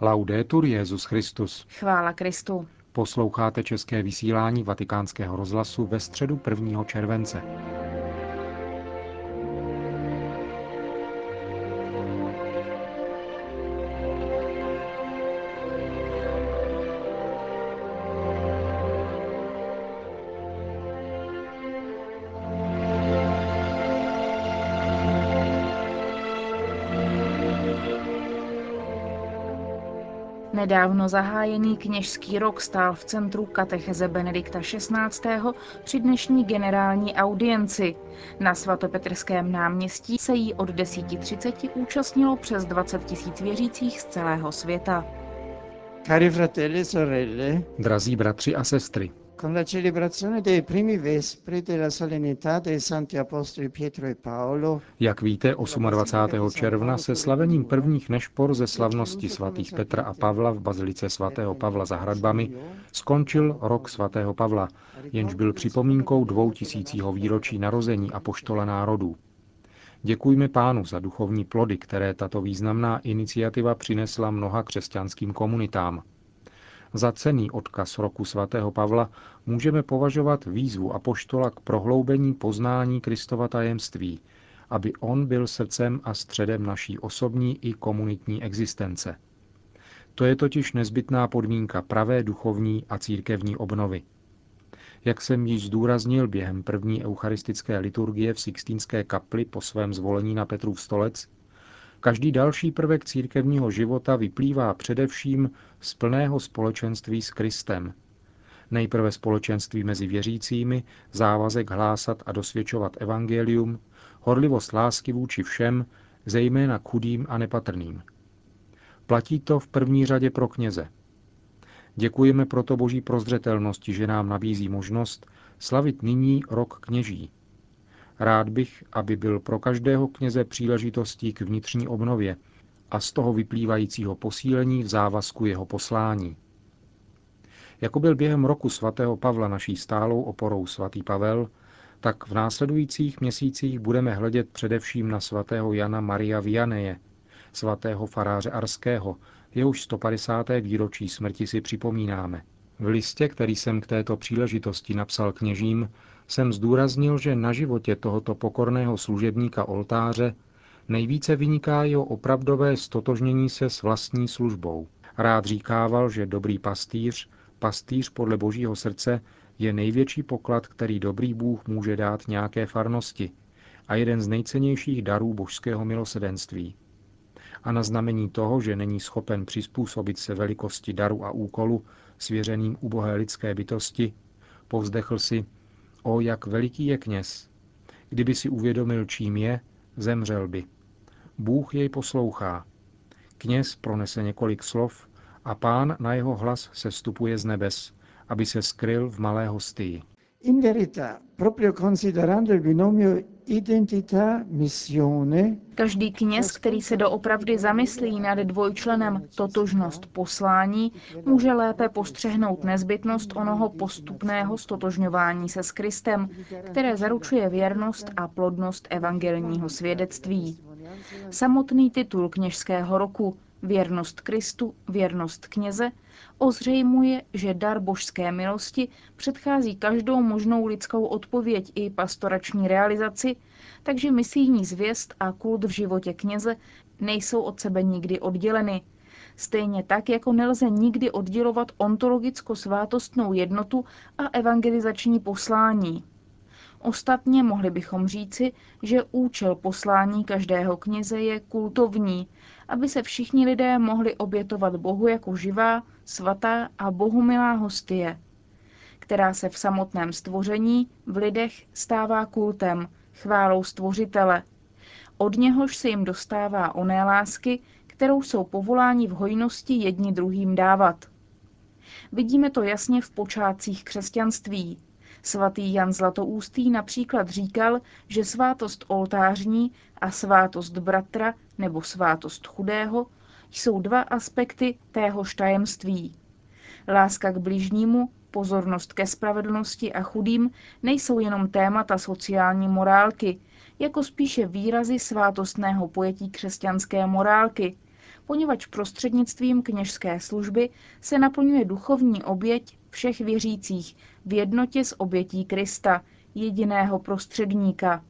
Laudetur Jezus Christus. Chvála Kristu. Posloucháte české vysílání Vatikánského rozhlasu ve středu 1. července. Nedávno zahájený kněžský rok stál v centru katecheze Benedikta XVI. při dnešní generální audienci. Na svatopetrském náměstí se jí od 10.30 účastnilo přes 20 tisíc věřících z celého světa. Cari fratelli e sorelle, Drazí bratři a sestry, con la celebrazione dei primi vespri della solennità dei santi apostoli Pietro e Paolo, jak víte, 28. června se slavením prvních nešpor ze slavnosti svatých Petra a Pavla v bazilice svatého Pavla za hradbami skončil rok svatého Pavla, jenž byl připomínkou dvoutisícího výročí narození apoštola národů. Děkujme pánu za duchovní plody, které tato významná iniciativa přinesla mnoha křesťanským komunitám. Za cený odkaz roku svatého Pavla můžeme považovat výzvu apoštola k prohloubení poznání Kristova tajemství, aby on byl srdcem a středem naší osobní i komunitní existence. To je totiž nezbytná podmínka pravé duchovní a církevní obnovy. Jak jsem již zdůraznil během první eucharistické liturgie v Sixtínské kapli po svém zvolení na Petrův stolec, Každý další prvek církevního života vyplývá především z plného společenství s Kristem. Nejprve společenství mezi věřícími, závazek hlásat a dosvědčovat evangelium, horlivost lásky vůči všem, zejména chudým a nepatrným. Platí to v první řadě pro kněze. Děkujeme proto boží prozřetelnosti, že nám nabízí možnost slavit nyní rok kněží, Rád bych, aby byl pro každého kněze příležitostí k vnitřní obnově a z toho vyplývajícího posílení v závazku jeho poslání. Jako byl během roku svatého Pavla naší stálou oporou svatý Pavel, tak v následujících měsících budeme hledět především na svatého Jana Maria Vianeje, svatého faráře Arského, jehož 150. výročí smrti si připomínáme. V listě, který jsem k této příležitosti napsal kněžím, jsem zdůraznil, že na životě tohoto pokorného služebníka oltáře nejvíce vyniká jeho opravdové stotožnění se s vlastní službou. Rád říkával, že dobrý pastýř, pastýř podle božího srdce, je největší poklad, který dobrý Bůh může dát nějaké farnosti a jeden z nejcennějších darů božského milosedenství. A na znamení toho, že není schopen přizpůsobit se velikosti daru a úkolu svěřeným ubohé lidské bytosti, povzdechl si, O, jak veliký je kněz! Kdyby si uvědomil, čím je, zemřel by. Bůh jej poslouchá. Kněz pronese několik slov a pán na jeho hlas se stupuje z nebes, aby se skryl v malé hostii. in verità, proprio considerando il binomio Každý kněz, který se doopravdy zamyslí nad dvojčlenem totožnost poslání, může lépe postřehnout nezbytnost onoho postupného stotožňování se s Kristem, které zaručuje věrnost a plodnost evangelního svědectví. Samotný titul kněžského roku Věrnost Kristu, věrnost kněze ozřejmuje, že dar božské milosti předchází každou možnou lidskou odpověď i pastorační realizaci, takže misijní zvěst a kult v životě kněze nejsou od sebe nikdy odděleny. Stejně tak, jako nelze nikdy oddělovat ontologicko-svátostnou jednotu a evangelizační poslání. Ostatně mohli bychom říci, že účel poslání každého kněze je kultovní, aby se všichni lidé mohli obětovat Bohu jako živá, svatá a bohumilá hostie, která se v samotném stvoření v lidech stává kultem, chválou stvořitele. Od něhož se jim dostává oné lásky, kterou jsou povoláni v hojnosti jedni druhým dávat. Vidíme to jasně v počátcích křesťanství. Svatý Jan Zlatoústý například říkal, že svátost oltářní a svátost bratra nebo svátost chudého jsou dva aspekty téhož tajemství. Láska k bližnímu, pozornost ke spravedlnosti a chudým nejsou jenom témata sociální morálky, jako spíše výrazy svátostného pojetí křesťanské morálky, poněvadž prostřednictvím kněžské služby se naplňuje duchovní oběť všech věřících v jednotě s obětí Krista, jediného prostředníka.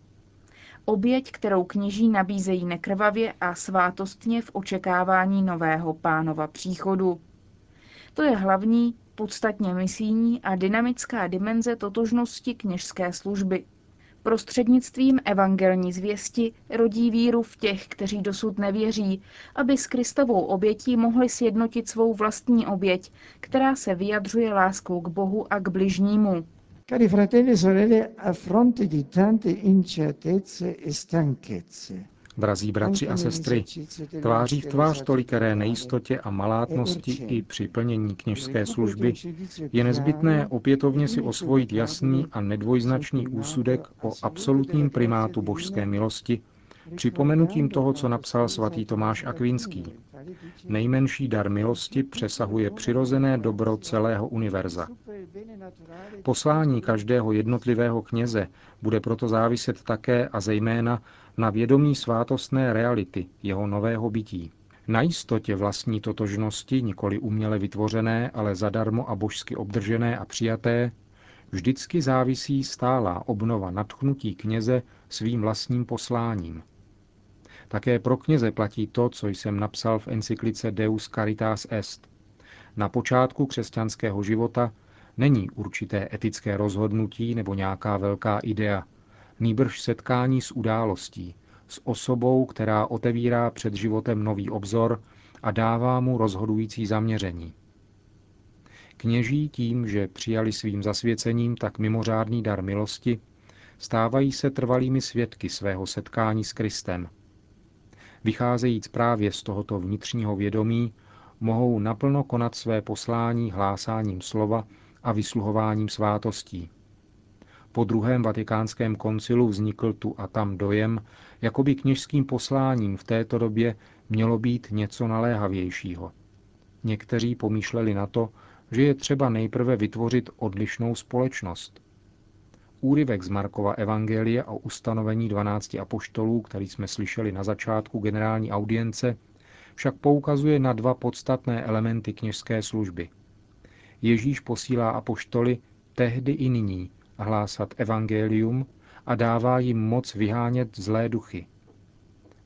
Oběť, kterou kněží nabízejí nekrvavě a svátostně v očekávání nového pánova příchodu. To je hlavní, podstatně misijní a dynamická dimenze totožnosti kněžské služby. Prostřednictvím evangelní zvěsti rodí víru v těch, kteří dosud nevěří, aby s Kristovou obětí mohli sjednotit svou vlastní oběť, která se vyjadřuje láskou k Bohu a k bližnímu. Cari fratelli e sorelle, a fronte di tante incertezze e stanchezze, Drazí bratři a sestry, tváří v tvář tolikeré nejistotě a malátnosti i při plnění kněžské služby je nezbytné opětovně si osvojit jasný a nedvojznačný úsudek o absolutním primátu božské milosti, připomenutím toho, co napsal svatý Tomáš Akvinský. Nejmenší dar milosti přesahuje přirozené dobro celého univerza. Poslání každého jednotlivého kněze bude proto záviset také a zejména na vědomí svátostné reality jeho nového bytí. Na jistotě vlastní totožnosti, nikoli uměle vytvořené, ale zadarmo a božsky obdržené a přijaté, vždycky závisí stálá obnova nadchnutí kněze svým vlastním posláním. Také pro kněze platí to, co jsem napsal v encyklice Deus Caritas Est. Na počátku křesťanského života není určité etické rozhodnutí nebo nějaká velká idea, nýbrž setkání s událostí, s osobou, která otevírá před životem nový obzor a dává mu rozhodující zaměření. Kněží tím, že přijali svým zasvěcením tak mimořádný dar milosti, stávají se trvalými svědky svého setkání s Kristem. Vycházejíc právě z tohoto vnitřního vědomí, mohou naplno konat své poslání hlásáním slova a vysluhováním svátostí. Po druhém vatikánském koncilu vznikl tu a tam dojem, jako by kněžským posláním v této době mělo být něco naléhavějšího. Někteří pomýšleli na to, že je třeba nejprve vytvořit odlišnou společnost. Úryvek z Markova evangelie o ustanovení 12 apoštolů, který jsme slyšeli na začátku generální audience, však poukazuje na dva podstatné elementy kněžské služby. Ježíš posílá apoštoly tehdy i nyní hlásat evangelium a dává jim moc vyhánět zlé duchy.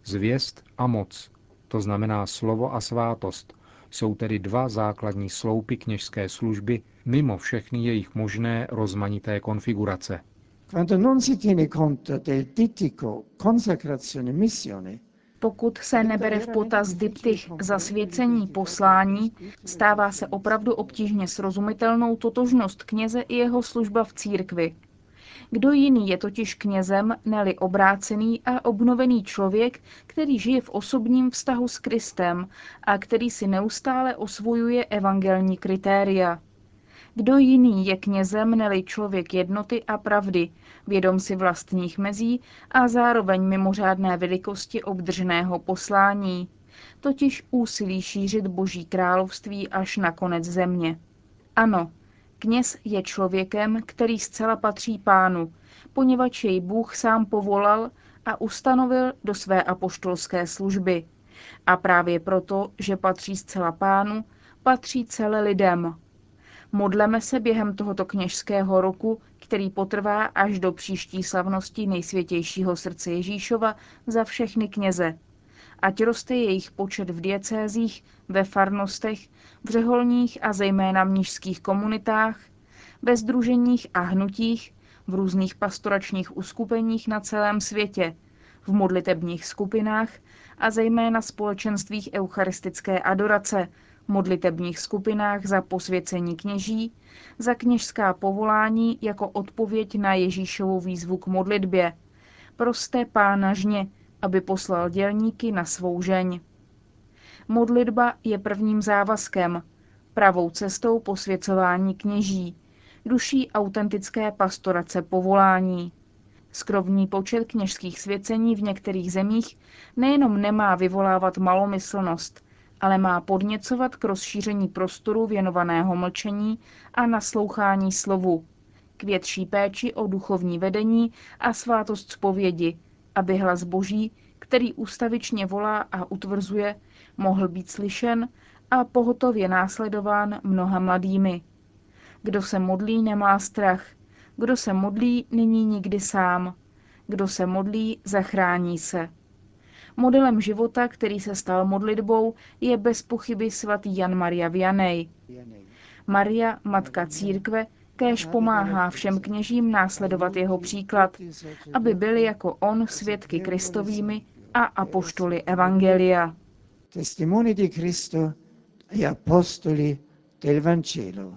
Zvěst a moc, to znamená slovo a svátost, jsou tedy dva základní sloupy kněžské služby mimo všechny jejich možné rozmanité konfigurace. Quando non si tiene conto del dittico consacrazione missione, pokud se nebere v potaz diptych zasvěcení poslání, stává se opravdu obtížně srozumitelnou totožnost kněze i jeho služba v církvi. Kdo jiný je totiž knězem, neli obrácený a obnovený člověk, který žije v osobním vztahu s Kristem a který si neustále osvojuje evangelní kritéria. Kdo jiný je knězem, neli člověk jednoty a pravdy, vědom si vlastních mezí a zároveň mimořádné velikosti obdrženého poslání, totiž úsilí šířit Boží království až na konec země. Ano, kněz je člověkem, který zcela patří pánu, poněvadž jej Bůh sám povolal a ustanovil do své apoštolské služby. A právě proto, že patří zcela pánu, patří celé lidem, Modleme se během tohoto kněžského roku, který potrvá až do příští slavnosti nejsvětějšího srdce Ježíšova za všechny kněze. Ať roste jejich počet v diecézích, ve farnostech, v řeholních a zejména mnižských komunitách, ve združeních a hnutích, v různých pastoračních uskupeních na celém světě, v modlitebních skupinách a zejména společenstvích eucharistické adorace, modlitebních skupinách za posvěcení kněží, za kněžská povolání jako odpověď na Ježíšovu výzvu k modlitbě. Prosté pána žně, aby poslal dělníky na svou žeň. Modlitba je prvním závazkem, pravou cestou posvěcování kněží, duší autentické pastorace povolání. Skrovný počet kněžských svěcení v některých zemích nejenom nemá vyvolávat malomyslnost, ale má podněcovat k rozšíření prostoru věnovaného mlčení a naslouchání slovu, k větší péči o duchovní vedení a svátost zpovědi, aby hlas Boží, který ustavičně volá a utvrzuje, mohl být slyšen a pohotově následován mnoha mladými. Kdo se modlí, nemá strach. Kdo se modlí, není nikdy sám. Kdo se modlí, zachrání se. Modelem života, který se stal modlitbou, je bez pochyby svatý Jan Maria Vianney. Maria, matka církve, kéž pomáhá všem kněžím následovat jeho příklad, aby byli jako on svědky Kristovými a apoštoly Evangelia. Testimoni di Cristo e apostoli del Vangelo.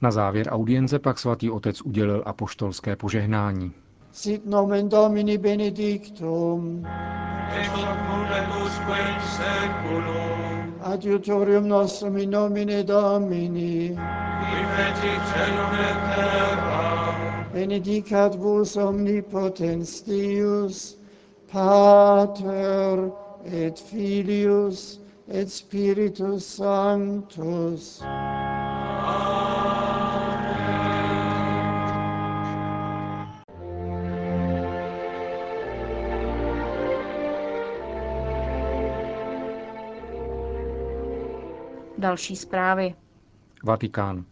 Na závěr audience pak svatý otec udělil apoštolské požehnání. Sit nomen Domini benedictum. Adiutorium nostrum in nomine Domini. qui et terra, Benedicat vos omnipotens Deus, Pater et Filius et Spiritus Sanctus. Další zprávy. Vatikán.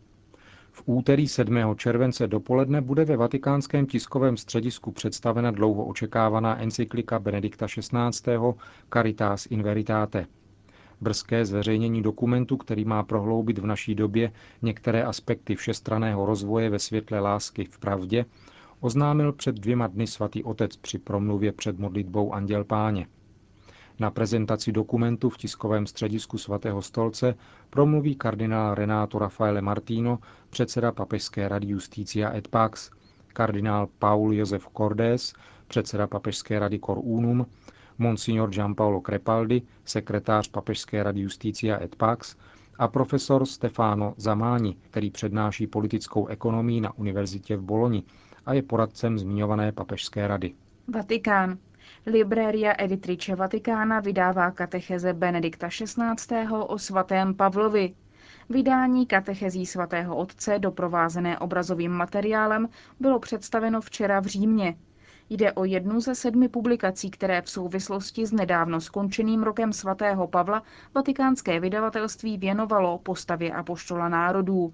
V úterý 7. července dopoledne bude ve vatikánském tiskovém středisku představena dlouho očekávaná encyklika Benedikta XVI. Caritas in Veritate. Brzké zveřejnění dokumentu, který má prohloubit v naší době některé aspekty všestraného rozvoje ve světle lásky v pravdě, oznámil před dvěma dny svatý otec při promluvě před modlitbou Anděl Páně. Na prezentaci dokumentu v tiskovém středisku svatého stolce promluví kardinál Renato Rafaele Martino, předseda Papežské rady Justícia et Pax, kardinál Paul Josef Cordes, předseda Papežské rady Cor Unum, monsignor Gianpaolo Crepaldi, sekretář Papežské rady Justícia et Pax a profesor Stefano Zamáni, který přednáší politickou ekonomii na univerzitě v Boloni a je poradcem zmiňované Papežské rady. Vatikán. Libreria Editrice Vatikána vydává katecheze Benedikta XVI. o svatém Pavlovi. Vydání katechezí svatého otce, doprovázené obrazovým materiálem, bylo představeno včera v Římě. Jde o jednu ze sedmi publikací, které v souvislosti s nedávno skončeným rokem svatého Pavla vatikánské vydavatelství věnovalo postavě apoštola národů.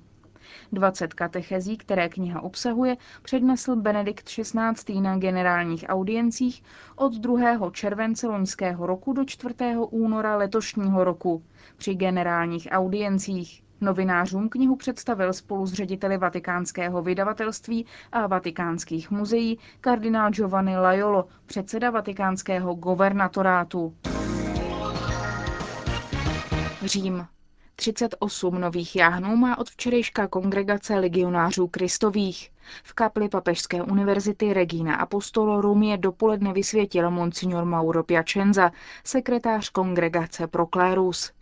20 katechezí, které kniha obsahuje, přednesl Benedikt XVI. na generálních audiencích od 2. července loňského roku do 4. února letošního roku při generálních audiencích. Novinářům knihu představil spolu s řediteli vatikánského vydavatelství a vatikánských muzeí kardinál Giovanni Laiolo, předseda vatikánského governatorátu. Řím. 38 nových jáhnů má od včerejška kongregace legionářů Kristových. V kapli Papežské univerzity Regina Apostolorum je dopoledne vysvětil monsignor Mauro Piacenza, sekretář kongregace Proclérus.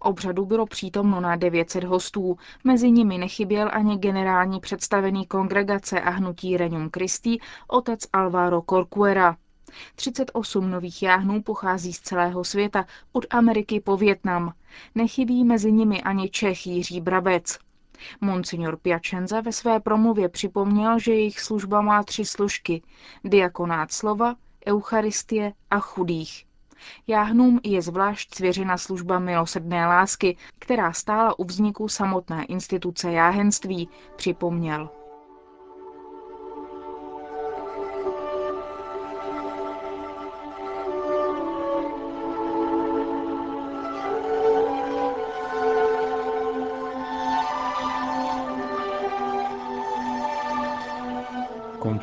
Obřadu bylo přítomno na 900 hostů, mezi nimi nechyběl ani generální představený kongregace a hnutí Regnum Christi, otec Alvaro Corcuera. 38 nových jáhnů pochází z celého světa, od Ameriky po Větnam. Nechybí mezi nimi ani Čech Jiří Brabec. Monsignor Piacenza ve své promluvě připomněl, že jejich služba má tři složky. Diakonát slova, eucharistie a chudých. Jáhnům je zvlášť svěřena služba milosrdné lásky, která stála u vzniku samotné instituce jáhenství, připomněl.